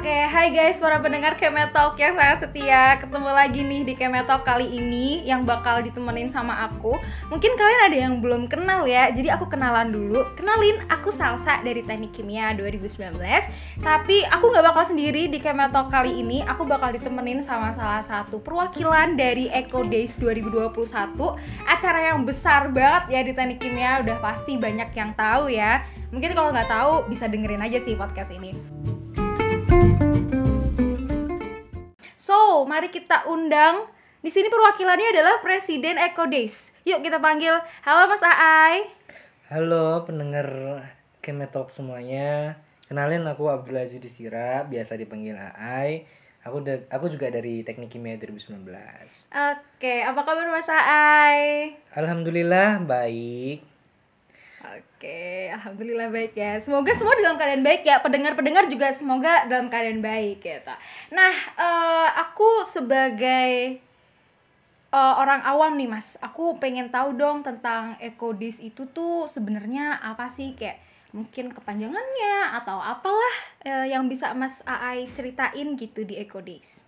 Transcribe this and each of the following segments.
Oke, hai guys para pendengar Kemetalk yang sangat setia. Ketemu lagi nih di Kemetalk kali ini Yang bakal ditemenin sama aku. Mungkin kalian ada yang belum kenal ya Jadi aku kenalan dulu. Kenalin, aku Salsa dari Teknik Kimia 2019 Tapi aku nggak bakal sendiri di Kemetalk kali ini. Aku bakal ditemenin sama salah satu perwakilan dari Eco Days 2021 Acara yang besar banget ya di Teknik Kimia Udah pasti banyak yang tahu ya. Mungkin kalau nggak tahu bisa dengerin aja sih podcast ini So, mari kita undang. Di sini perwakilannya adalah Presiden Eco Days. Yuk kita panggil. Halo Mas Aai. Halo pendengar Kemetalk semuanya. Kenalin aku Abdul Aziz Distira, biasa dipanggil AI. Aku aku juga dari Teknik Kimia 2019. Oke, apa kabar Mas Aai? Alhamdulillah baik. Oke, alhamdulillah baik ya. Semoga semua dalam keadaan baik ya. Pendengar-pendengar juga semoga dalam keadaan baik ya. Ta. Nah, eh, aku sebagai eh, orang awam nih Mas, aku pengen tahu dong tentang Eco Days itu tuh sebenarnya apa sih kayak mungkin kepanjangannya atau apalah eh, yang bisa Mas Aai ceritain gitu di Eco Days.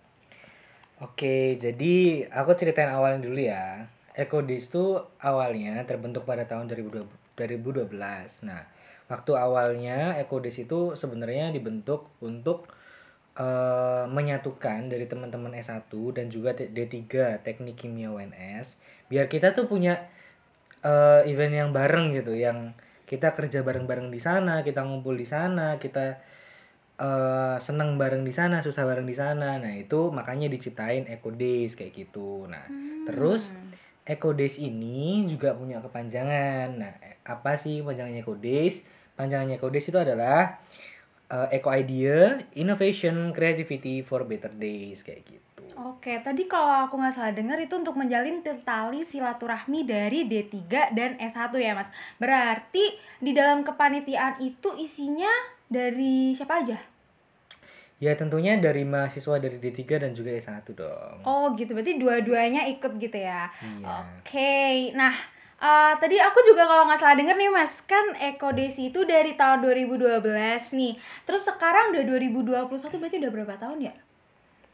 Oke, jadi aku ceritain awalnya dulu ya. Ecodis itu awalnya terbentuk pada tahun 2020 2012. Nah, waktu awalnya Ecodis itu sebenarnya dibentuk untuk eh, menyatukan dari teman-teman S1 dan juga T- D3 Teknik Kimia UNS biar kita tuh punya eh, event yang bareng gitu yang kita kerja bareng-bareng di sana, kita ngumpul di sana, kita eh seneng bareng di sana, susah bareng di sana. Nah, itu makanya diciptain Eco Days kayak gitu. Nah, terus Eco Days ini juga punya kepanjangan. Nah, apa sih panjangannya Days? Panjangannya Eco Days itu adalah eh, Eco Idea, Innovation, Creativity for Better Days kayak gitu. Oke, tadi kalau aku nggak salah dengar itu untuk menjalin tali silaturahmi dari D3 dan S1 ya, Mas. Berarti di dalam kepanitiaan itu isinya dari siapa aja? Ya, tentunya dari mahasiswa dari D3 dan juga S1 dong. Oh, gitu. Berarti dua-duanya ikut gitu ya. Iya. Oke. Nah, eh, tadi aku juga kalau nggak salah denger nih, Mas, kan Eko Desi itu dari tahun 2012 nih. Terus sekarang udah 2021 berarti udah berapa tahun ya?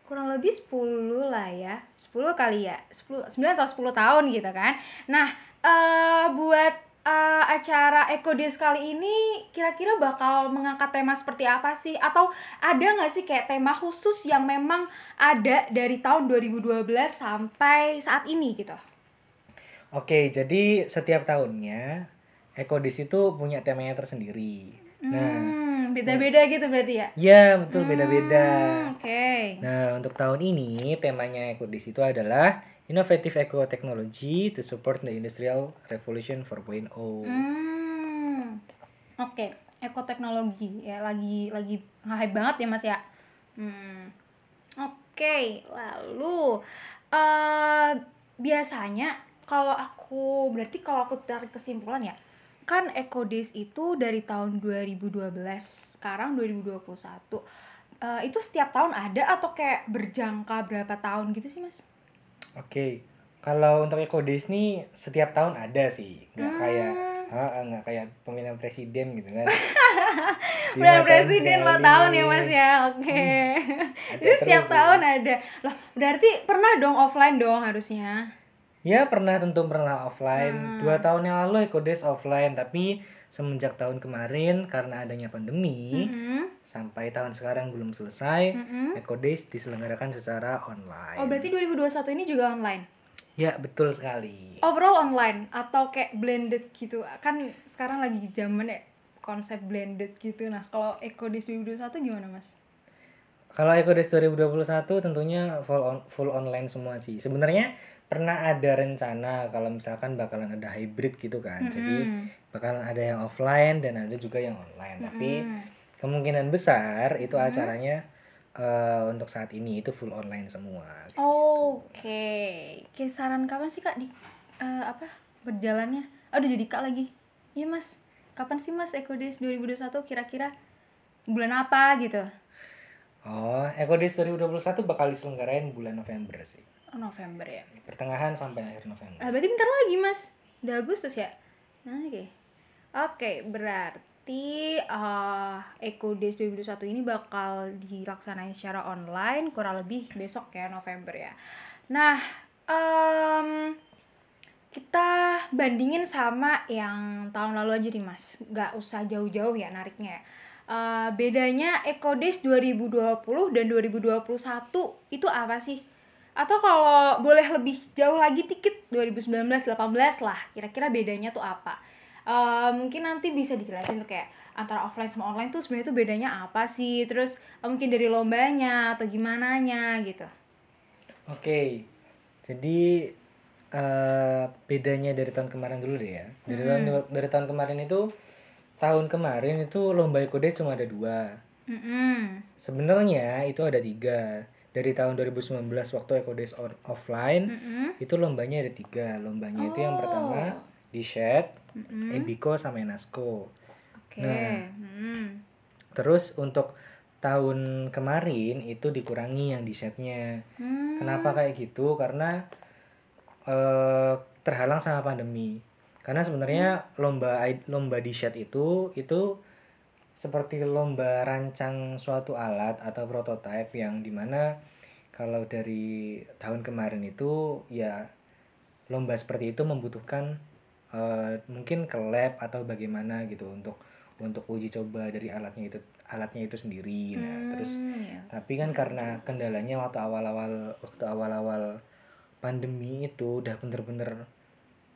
kurang lebih 10 lah ya. 10 kali ya? 10, 9 atau 10 tahun gitu kan? Nah eh buat eh, acara Eco Days kali ini kira-kira bakal mengangkat tema seperti apa sih? Atau ada nggak sih kayak tema khusus yang memang ada dari tahun 2012 sampai saat ini gitu Oke, jadi setiap tahunnya Ekodis itu punya temanya tersendiri. Nah, hmm, beda-beda gitu berarti ya ya betul beda-beda. Hmm, oke Nah, untuk tahun ini temanya Ekodis itu adalah Innovative Eco Technology to Support the Industrial Revolution 4.0. Hmm. Oke, ekoteknologi ya lagi lagi hype banget ya Mas ya. Hmm. Oke, lalu eh biasanya kalau aku berarti kalau aku tarik kesimpulan ya, kan Eco Days itu dari tahun 2012, sekarang 2021. Eh, itu setiap tahun ada atau kayak berjangka berapa tahun gitu sih Mas? Oke. Kalau untuk Ekodis nih setiap tahun ada sih, nggak kayak ha, nggak kayak pemilihan presiden gitu kan. Lima tahun presiden 4 sekali. tahun ya mas ya, oke. Ada Jadi setiap terus ya. tahun ada. Lah berarti pernah dong offline dong harusnya. Ya pernah tentu pernah offline. Hmm. Dua tahun yang lalu Ecodays offline, tapi semenjak tahun kemarin karena adanya pandemi Hmm. sampai tahun sekarang belum selesai, Mm-mm. Ecodays diselenggarakan secara online. Oh berarti 2021 ini juga online. Ya betul sekali. Overall online atau kayak blended gitu. Kan sekarang lagi zaman ya konsep blended gitu. Nah kalau Eco Days 2021 gimana mas? Kalau Ecodays 2021 tentunya full on- full online semua sih. Sebenarnya pernah ada rencana kalau misalkan bakalan ada hybrid gitu kan. Jadi bakalan ada yang offline dan ada juga yang online. Tapi kemungkinan besar itu acaranya eh, untuk saat ini itu full online semua. Oke, kisaran kapan sih kak di eh, apa berjalannya? Aduh jadi kak lagi. Iya mas, kapan sih mas Eco Days 2021 kira-kira bulan apa gitu? Oh, Ecodays 2021 bakal diselenggarain bulan November sih. November ya. Pertengahan sampai akhir November. Ah, berarti bentar lagi mas, udah Agustus ya? Nah, Oke, oke berarti nanti uh, Eco Days 2021 ini bakal dilaksanain secara online kurang lebih besok ya November ya. Nah, um, kita bandingin sama yang tahun lalu aja nih mas, nggak usah jauh-jauh ya nariknya. Uh, bedanya Eco Days 2020 dan 2021 itu apa sih? Atau kalau boleh lebih jauh lagi dikit 2019 18 lah, kira-kira bedanya tuh apa? Uh, mungkin nanti bisa dijelasin tuh kayak antara offline sama online tuh sebenarnya tuh bedanya apa sih? Terus uh, mungkin dari lombanya atau gimana nya gitu. Oke. Okay. Jadi uh, bedanya dari tahun kemarin dulu deh ya. Dari hmm. tahun dari tahun kemarin itu tahun kemarin itu lomba ikode cuma ada dua. Hmm. Sebenarnya itu ada tiga. Dari tahun 2019 waktu Ecodes offline -hmm. itu lombanya ada tiga. Lombanya oh. itu yang pertama di Shed, -hmm. Ebiko sama Enasco. Okay. Nah, hmm. terus untuk tahun kemarin itu dikurangi yang di setnya. Hmm. Kenapa kayak gitu? Karena uh, terhalang sama pandemi karena sebenarnya hmm. lomba lomba di chat itu itu seperti lomba rancang suatu alat atau prototipe yang di mana kalau dari tahun kemarin itu ya lomba seperti itu membutuhkan uh, mungkin ke lab atau bagaimana gitu untuk untuk uji coba dari alatnya itu alatnya itu sendiri nah hmm, terus ya. tapi kan karena kendalanya waktu awal-awal waktu awal-awal pandemi itu udah bener-bener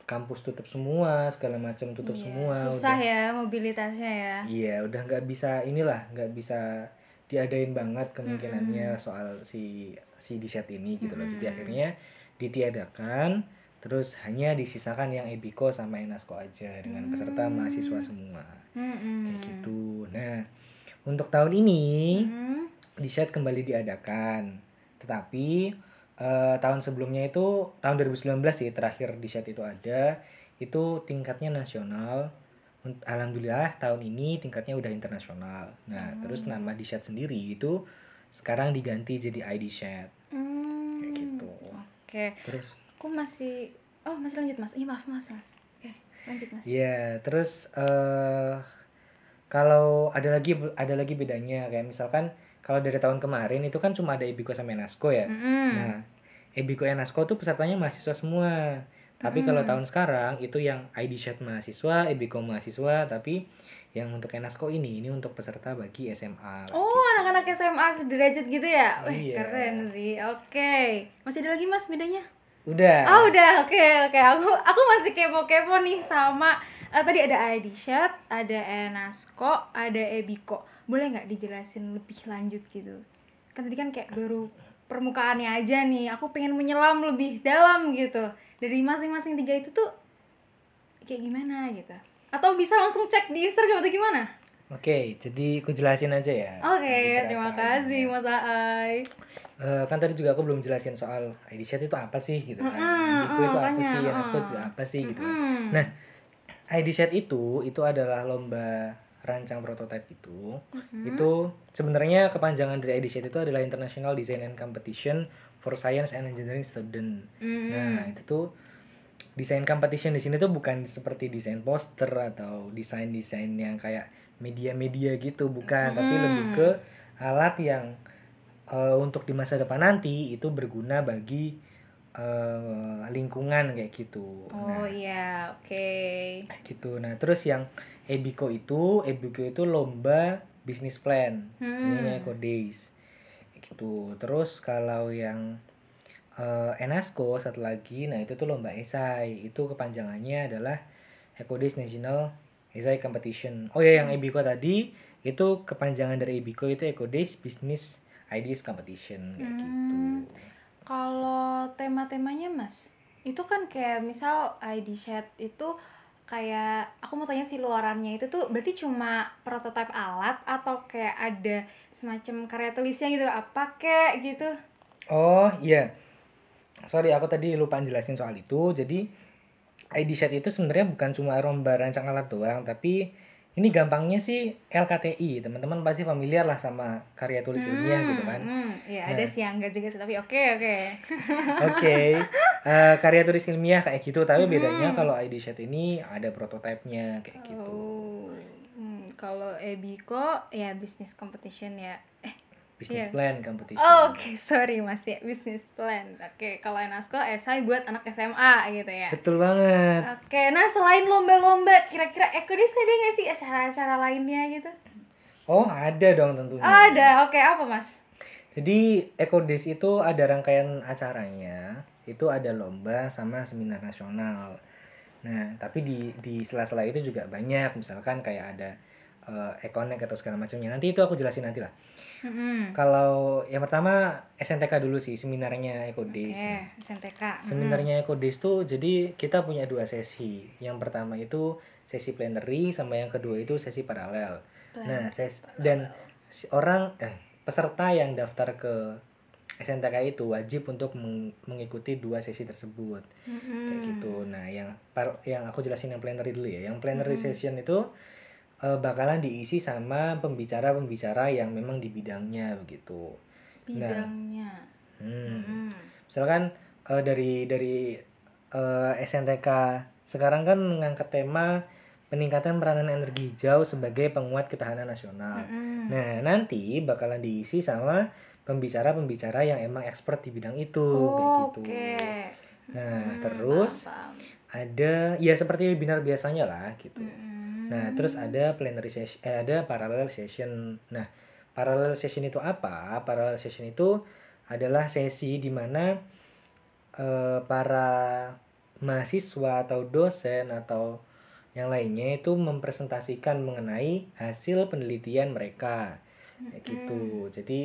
kampus tutup semua segala macam tutup iya, semua susah udah, ya mobilitasnya ya iya udah nggak bisa inilah nggak bisa diadain banget kemungkinannya mm -hmm. soal si si di set ini gitu loh mm -hmm. jadi akhirnya ditiadakan terus hanya disisakan yang Ebiko sama Enasco aja dengan peserta mm -hmm. mahasiswa semua mm -hmm. kayak gitu nah untuk tahun ini mm -hmm. di set kembali diadakan tetapi uh, tahun sebelumnya itu tahun 2019 sih terakhir di set itu ada itu tingkatnya nasional alhamdulillah tahun ini tingkatnya udah internasional nah hmm. terus nama di set sendiri itu sekarang diganti jadi ID set hmm. kayak gitu oke okay. terus aku masih oh masih lanjut mas iya maaf mas mas oke okay. lanjut mas iya yeah, terus uh, kalau ada lagi ada lagi bedanya kayak misalkan kalau dari tahun kemarin itu kan cuma ada Ebiko sama Enasco ya. Mm. Nah, Ebiko Enasco tuh pesertanya mahasiswa semua. Tapi mm. kalau tahun sekarang itu yang ID Chat mahasiswa, Ebiko mahasiswa, tapi yang untuk Enasco ini ini untuk peserta bagi SMA. Oh, anak-anak SMA sederajat gitu ya? Wih, iya. keren sih. Oke. Okay. Masih ada lagi Mas bedanya? Udah. Oh, udah. Oke, okay, oke. Okay. Aku aku masih kepo-kepo nih sama uh, tadi ada ID Chat, ada Enasco, ada Ebiko boleh nggak dijelasin lebih lanjut gitu kan tadi kan kayak baru permukaannya aja nih aku pengen menyelam lebih dalam gitu dari masing-masing tiga itu tuh kayak gimana gitu atau bisa langsung cek di Instagram atau gimana Oke, jadi aku jelasin aja ya. Oke, terima kasih Mas Aai. Uh, kan tadi juga aku belum jelasin soal ID itu apa sih gitu kan. Mm -hmm, itu apa sih, Nasco itu apa sih gitu kan. Nah, ID itu itu adalah lomba rancang prototipe itu mm-hmm. itu sebenarnya kepanjangan dari IDCT itu adalah International Design and Competition for Science and Engineering Student. Mm-hmm. Nah itu tuh desain competition di sini tuh bukan seperti desain poster atau desain desain yang kayak media-media gitu bukan, mm-hmm. tapi lebih ke alat yang uh, untuk di masa depan nanti itu berguna bagi uh, lingkungan kayak gitu. Oh nah, iya, oke. Okay. Gitu. Nah, terus yang Ebiko itu Ebiko itu lomba bisnis plan hmm. ini Eco Days gitu terus kalau yang uh, Enasco satu lagi nah itu tuh lomba esai itu kepanjangannya adalah Eco Days National Esai Competition oh ya yang hmm. Ebiko tadi itu kepanjangan dari Ebiko itu Eco Days Business Ideas Competition kayak gitu. hmm. gitu kalau tema-temanya mas itu kan kayak misal ID chat itu kayak aku mau tanya si luarannya itu tuh berarti cuma prototipe alat atau kayak ada semacam karya tulisnya gitu? Apa kayak gitu? Oh iya. Sorry aku tadi lupa jelasin soal itu. Jadi ID set itu sebenarnya bukan cuma lomba rancang alat doang tapi ini gampangnya sih LKTI teman-teman pasti familiar lah sama karya tulis hmm, ilmiah gitu kan hmm, ya nah. ada sih yang enggak juga sih tapi oke okay, oke okay. oke okay. uh, eh, karya tulis ilmiah kayak gitu tapi hmm. bedanya kalau ID set ini ada prototipenya kayak gitu oh. hmm. Kalau Ebiko ya business competition ya. Eh, Business Iya. plan competition. oh, oke, sorry Mas ya, business plan. Oke, kalau Enasko esai buat anak SMA gitu ya. Betul banget. Oke, nah selain lomba-lomba, kira-kira Ekodis ada nggak sih acara-acara lainnya gitu? Oh, ada dong tentunya. Ada, oke apa mas? Jadi Ecodays itu ada rangkaian acaranya, itu ada lomba sama seminar nasional. Nah, tapi di di sela-sela itu juga banyak, misalkan kayak ada eh, Econek atau segala macamnya. Nanti itu aku jelasin nanti lah. Hmm. Kalau yang pertama SNTK dulu sih seminarnya Ecodays. Oke, SNTK. Hmm. Seminarnya Ecodays tuh jadi kita punya dua sesi. Yang pertama itu sesi plenary sama yang kedua itu sesi paralel. Nah, ses dan si orang eh peserta yang daftar ke SNTK itu wajib untuk meng- mengikuti dua sesi tersebut. Mm-mm. Kayak gitu. Nah, yang par- yang aku jelasin yang plenary dulu ya. Yang plenary session itu eh, bakalan diisi sama pembicara-pembicara yang memang di bidangnya begitu. Bidangnya. Hmm Hmm. misalkan eh, dari dari eh, SNTK sekarang kan mengangkat tema peningkatan peranan energi hijau sebagai penguat ketahanan nasional. Mm-mm. Nah nanti bakalan diisi sama pembicara-pembicara yang emang expert di bidang itu kayak Oh, gitu. Oke. Nah Hmm, terus paham, paham. ada ya seperti webinar biasanya lah gitu. Nah, terus ada plenary session, eh, ada parallel session. Nah, parallel session itu apa? Parallel session itu adalah sesi di mana eh, para mahasiswa atau dosen atau yang lainnya itu mempresentasikan mengenai hasil penelitian mereka. Kayak gitu. Jadi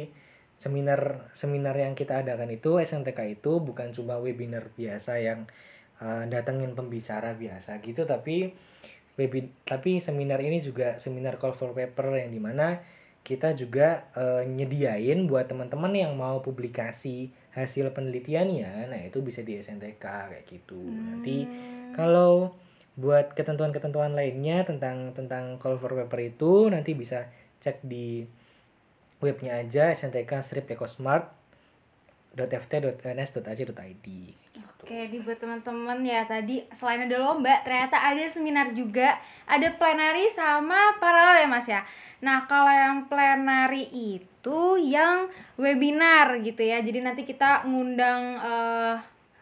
seminar seminar yang kita adakan itu SNTK itu bukan cuma webinar biasa yang eh, datengin pembicara biasa gitu tapi webi tapi seminar ini juga seminar call for paper yang di mana kita juga eh, nyediain buat teman-teman yang mau publikasi hasil penelitiannya nah itu bisa di SNTK kayak gitu. Nanti kalau buat ketentuan-ketentuan lainnya tentang tentang call for paper itu nanti bisa cek di webnya aja SNTK strip ecosmart.ft.ns.ac.id gitu. Oke, di buat teman-teman ya tadi selain ada lomba, ternyata ada seminar juga, ada plenary sama paralel ya Mas ya. Nah, kalau yang plenary itu yang webinar gitu ya. Jadi nanti kita ngundang eh,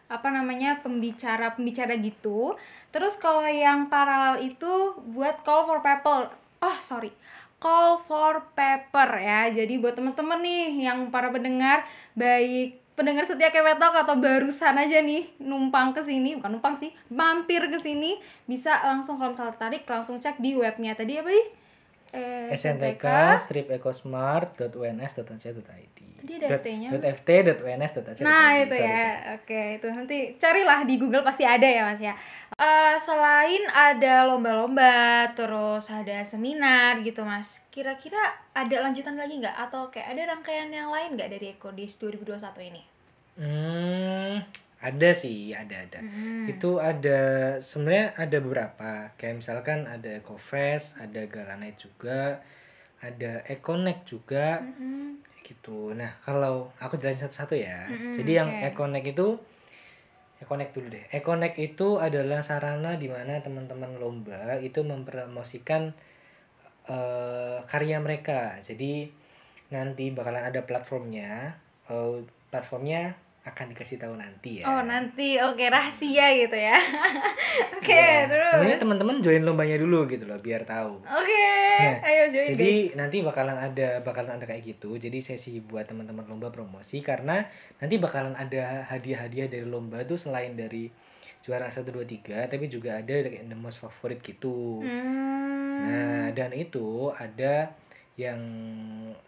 apa namanya pembicara-pembicara gitu. Terus kalau yang paralel itu buat call for paper. Oh, sorry. Call for paper ya. Jadi buat teman-teman nih yang para pendengar baik pendengar setia kewetok atau barusan aja nih numpang ke sini, bukan numpang sih, mampir ke sini bisa langsung kalau misalnya tertarik langsung cek di webnya tadi apa nih? Eh, SNTK strip ecosmart.uns.ac.id Tadi ada FT-nya. .ft.uns.ac.id Nah itu ya, oke itu nanti carilah di Google pasti ada ya mas ya. Eh, selain ada lomba-lomba, terus ada seminar gitu mas. Kira-kira ada lanjutan lagi nggak? Atau kayak ada rangkaian yang lain nggak dari Ekodis 2021 ini? Hmm, ada sih, ada ada. Hmm. Itu ada sebenarnya ada beberapa. Kayak misalkan ada Ecofest, ada Garanite juga, ada Econek juga. Kayak gitu. Nah, kalau aku jelasin satu-satu ya. Mm-mm, Jadi yang oke. Econek itu Econek dulu deh. Econek itu adalah sarana di mana teman-teman lomba itu mempromosikan eh, karya mereka. Jadi nanti bakalan ada platformnya. Eh, platformnya akan dikasih tahu nanti ya. Oh nanti, oke rahasia gitu ya. oke Ya, terus. sebenarnya teman-teman join lombanya dulu gitu loh biar tahu. Oke, Nah, ayo join Jadi guys. nanti bakalan ada bakalan ada kayak gitu. Jadi sesi buat teman-teman lomba promosi karena nanti bakalan ada hadiah-hadiah dari lomba tuh selain dari juara 1 2 3 tapi juga ada the most favorite gitu. Hmm. Nah, dan itu ada yang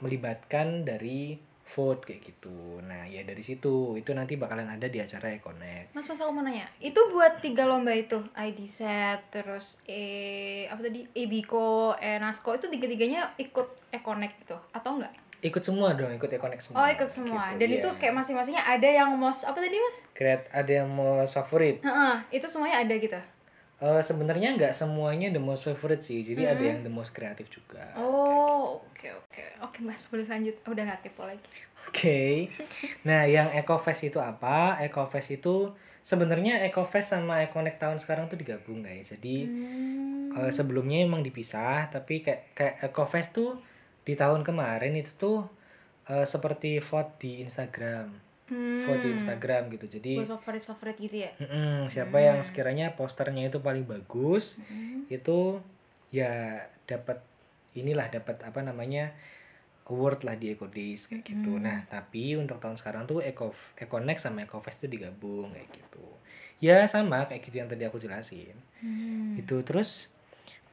melibatkan dari vote kayak gitu. Nah, ya dari situ itu nanti bakalan ada di acara Econnect. Mas, mas aku mau nanya, itu buat tiga lomba itu, ID set, terus e apa tadi, Ebiko, e Nasko itu tiga-tiganya ikut Econnect gitu, atau enggak? Ikut semua dong, ikut Econnect semua. Oh ikut semua, Gitu, dan iya. itu kayak masing-masingnya ada yang most apa tadi mas? Create ada yang most favorite. Heeh, itu semuanya ada gitu. Eh sebenarnya nggak semuanya the most favorite sih, jadi ada yang the most kreatif juga. Hmm. Oh, oke oke, oke mas boleh lanjut. Oh, udah nggak kepo lagi. Oke. Nah, yang EcoFest itu apa? EcoFest itu sebenarnya EcoFest sama EcoNect tahun sekarang tuh digabung guys. Jadi Hmm. eh, sebelumnya emang dipisah, tapi kayak kayak EcoFest tuh di tahun kemarin itu tuh eh, seperti vote di Instagram, Hmm. vote di Instagram gitu. Jadi Buat favorit-favorit gitu ya. mm-mm, siapa yang sekiranya posternya itu paling bagus, itu ya dapat inilah dapat apa namanya award lah di Eco Days kayak gitu. Nah, tapi untuk tahun sekarang tuh Eco EcoNext sama EcoFest tuh digabung kayak gitu. Ya sama kayak gitu yang tadi aku jelasin. Hmm. Itu terus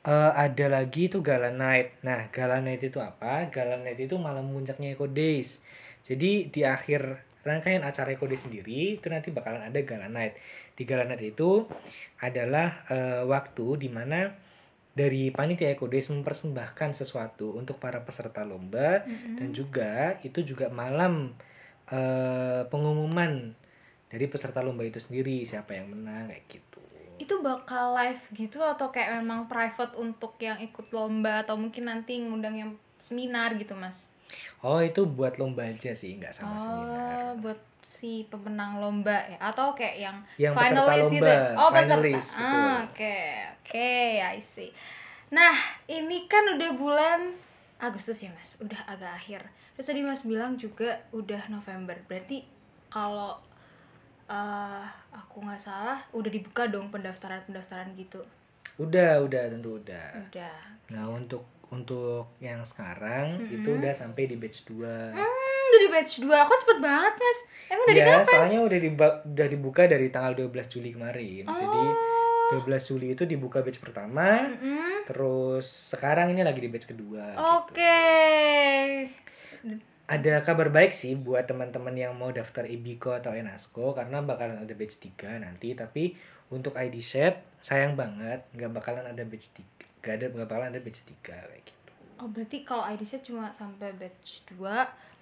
eh, ada lagi tuh Gala Night. Nah, Gala Night itu apa? Gala Night itu malam puncaknya Eco Days. Jadi di akhir rangkaian acara Eco Days sendiri itu nanti bakalan ada Gala Night. Di Gala Night itu adalah eh, waktu di mana dari panitia Eco Days mempersembahkan sesuatu untuk para peserta lomba dan juga itu juga malam eh, pengumuman dari peserta lomba itu sendiri siapa yang menang kayak gitu. Itu bakal live gitu atau kayak memang private untuk yang ikut lomba atau mungkin nanti ngundang yang seminar gitu, Mas? Oh itu buat lomba aja sih nggak sama seminar. Oh, buat si pemenang lomba ya atau kayak yang, Yang finalis gitu. ya? Oh, peserta. finalis. Ah, Oke, oke, I see. Nah, ini kan udah bulan Agustus ya, Mas. Udah agak akhir. Terus tadi Mas bilang juga udah November. Berarti kalau eh aku nggak salah udah dibuka dong pendaftaran-pendaftaran gitu. Udah udah tentu udah. Udah. Nah untuk untuk yang sekarang itu udah sampai di batch 2 Hmm, udah di batch 2. Kok cepet banget, Mas? Emang dari Ya kapan? soalnya udah diba- udah dibuka dari tanggal 12 Juli kemarin. Jadi Oh. 12 Juli itu dibuka batch pertama. Mm-mm. Terus sekarang ini lagi di batch kedua. Oke. Ada kabar baik sih buat teman-teman yang mau daftar Ibiko atau Enasco karena bakalan ada batch 3 nanti tapi untuk ID set sayang banget nggak bakalan ada batch 3 nggak ada bakalan ada batch 3 kayak gitu. Oh, berarti kalau IDC cuma sampai batch 2,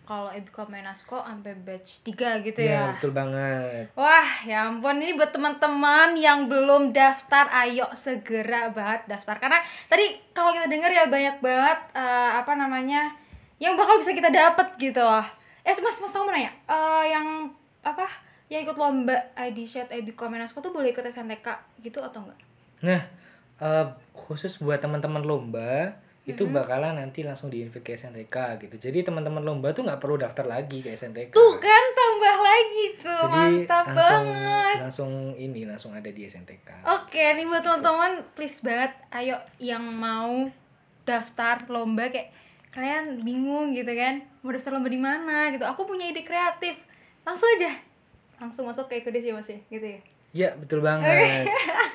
kalau Ebiko Menasco sampai batch 3 gitu Ya, ya. betul banget. Wah, ya ampun ini buat teman-teman yang belum daftar, ayo segera banget daftar. Karena tadi kalau kita dengar ya banyak banget eh, apa namanya yang bakal bisa kita dapet gitu loh. Eh, Mas, Mas mau nanya, eh, yang apa? Yang ikut lomba ID Shed Ebiko Menasco tuh boleh ikut SNTK gitu atau enggak? Nah, eh, khusus buat teman-teman lomba itu bakalan nanti langsung di-invite ke SNTK gitu. Jadi teman-teman lomba tuh nggak perlu daftar lagi ke SNTK. Tuh kan tambah lagi tuh, Jadi mantap langsung banget. langsung ini langsung ada di SNTK. Oke, nih buat teman-teman, please banget, ayo yang mau daftar lomba kayak kalian bingung gitu kan, mau daftar lomba di mana gitu. Aku punya ide kreatif, langsung aja, langsung masuk ke ya mas ya, gitu ya. Iya, betul banget.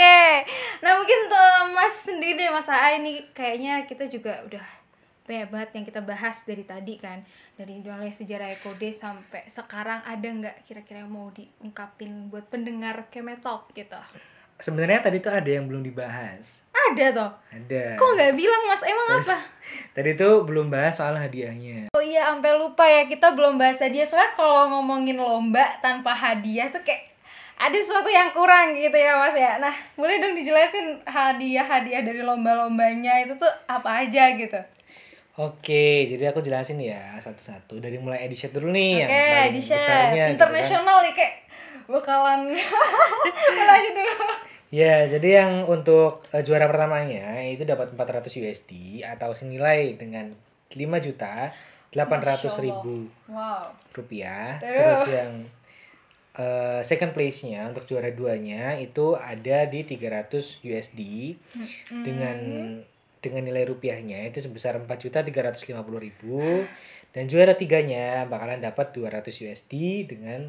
Oke, nah mungkin tuh mas sendiri mas A ini kayaknya kita juga udah banyak banget yang kita bahas dari tadi kan dari mulai sejarah Ekode sampai sekarang ada nggak kira-kira yang mau diungkapin buat pendengar Kemetalk gitu? Sebenarnya tadi tuh ada yang belum dibahas. Ada toh. Ada. Kok nggak bilang mas? Emang apa? Tadi tuh belum bahas soal hadiahnya. Oh iya, sampai lupa ya kita belum bahas hadiah. Soalnya kalau ngomongin lomba tanpa hadiah tuh kayak ada sesuatu yang kurang gitu ya mas ya. Nah, boleh dong dijelasin hadiah-hadiah dari lomba-lombanya itu tuh apa aja gitu. Oke, jadi aku jelasin ya satu-satu dari mulai edition dulu nih yang Oke, paling di share besarnya, gitu kan. internasional nih kayak bakalan lanjut dulu. Ya, jadi yang untuk eh, juara pertamanya itu dapat 400 USD atau senilai dengan 5 juta 800 ribu Wow. rupiah. Terus? Terus yang eh, second place-nya untuk juara duanya itu ada di 300 USD dengan dengan nilai rupiahnya itu sebesar 4 juta 350 ribu dan juara tiganya bakalan dapat 200 USD dengan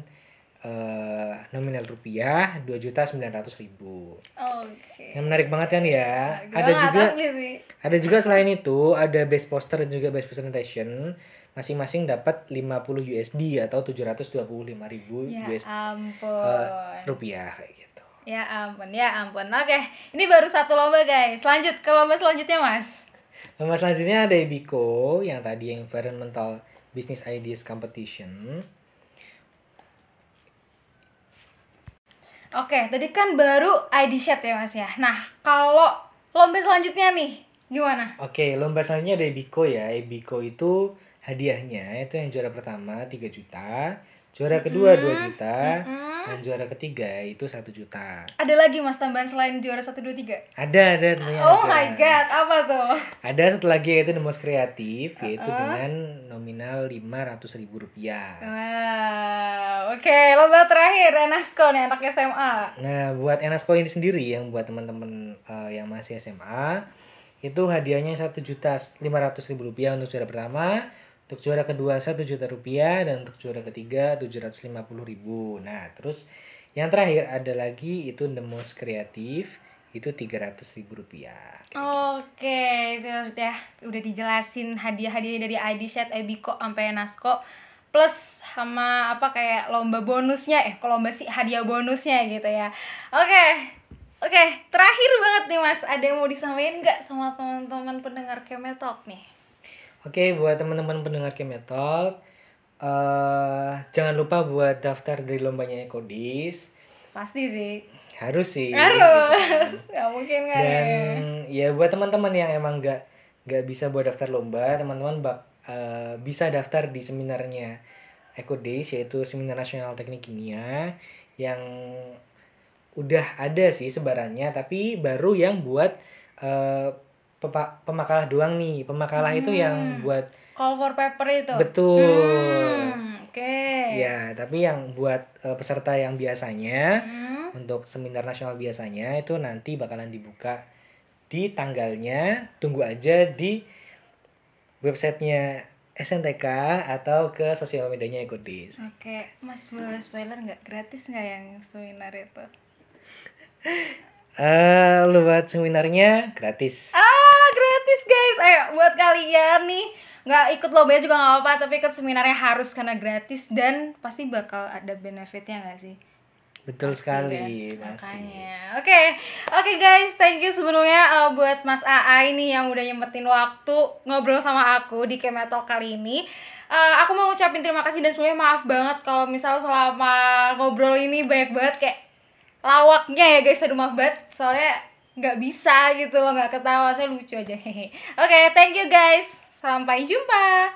eh, nominal rupiah 2 juta 900 ribu. Oke. Yang menarik banget kan ya. Gua ada juga sih. ada juga selain itu ada best poster dan juga best presentation masing-masing dapat 50 USD atau 725 ribu Ya USD ampun. eh, rupiah kayak gitu. Ya ampun, ya ampun. Oke, ini baru satu lomba guys. Lanjut ke lomba selanjutnya mas. Lomba selanjutnya ada Ebiko yang tadi yang Environmental Business Ideas Competition. Oke, tadi kan baru ID set ya mas ya. Nah, kalau lomba selanjutnya nih, gimana? Oke, lomba selanjutnya ada Ebiko ya. Ebiko itu hadiahnya itu yang juara pertama 3 juta. Juara kedua 2 juta. Mm-mm. Dan juara ketiga itu satu juta. Ada lagi mas tambahan selain juara 1, 2, 3? Ada, ada tentunya. Oh ada. my god, apa tuh? Ada satu lagi yaitu The Most Kreatif, yaitu Uh-uh. dengan nominal 500 ribu rupiah. Wow, oke lomba terakhir Enasko nih anak SMA Nah, buat Enasco ini sendiri yang buat teman-teman eh, yang masih SMA itu hadiahnya satu juta lima ratus ribu rupiah untuk juara pertama, untuk juara kedua satu juta rupiah dan untuk juara ketiga tujuh ratus lima puluh ribu. Nah, terus yang terakhir ada lagi itu the most kreatif itu tiga ratus ribu rupiah. Oke, itu udah udah dijelasin hadiah-hadiahnya dari ID Chat, Ebiko, sampai Nasko plus sama apa kayak lomba bonusnya eh kalau lomba sih hadiah bonusnya gitu ya. Oke. Oke, terakhir banget nih Mas, ada yang mau disampaikan nggak sama teman-teman pendengar Kemetalk nih? Oke, buat teman-teman pendengar Kemetalk, eh jangan lupa buat daftar dari lombanya Ekodis. Pasti sih. Harus sih. Harus. Nggak mungkin kan ya. dan ya buat teman-teman yang emang nggak nggak bisa buat daftar lomba teman-teman bak eh, bisa daftar di seminarnya Eco Days yaitu seminar nasional teknik kimia yang udah ada sih sebarannya tapi baru yang buat eh, pepa- pemakalah doang nih pemakalah itu yang buat Call for paper itu. betul Hmm, Oke. ya tapi yang buat eh, peserta yang biasanya Hmm. untuk seminar nasional biasanya itu nanti bakalan dibuka di tanggalnya tunggu aja di websitenya SNTK atau ke sosial medianya Ekodis. Oke, Mas boleh spoiler nggak gratis nggak yang seminar itu? Eh, lu buat seminarnya gratis. Ah, gratis guys. Ayo buat kalian nih nggak ikut lomba juga nggak apa-apa, tapi ikut seminarnya harus karena gratis dan pasti bakal ada benefitnya nggak sih? Betul Pasti sekali, kan? pasti. Makanya. Oke, oke guys, thank you sebelumnya uh, buat Mas AA ini yang udah nyempetin waktu ngobrol sama aku di Kemetalk kali ini. Uh, aku mau ngucapin terima kasih dan sebenarnya maaf banget kalau misal selama ngobrol ini banyak banget kayak lawaknya ya guys, aduh maaf banget soalnya nggak bisa gitu loh nggak ketawa saya lucu aja hehe. Oke, thank you guys, sampai jumpa.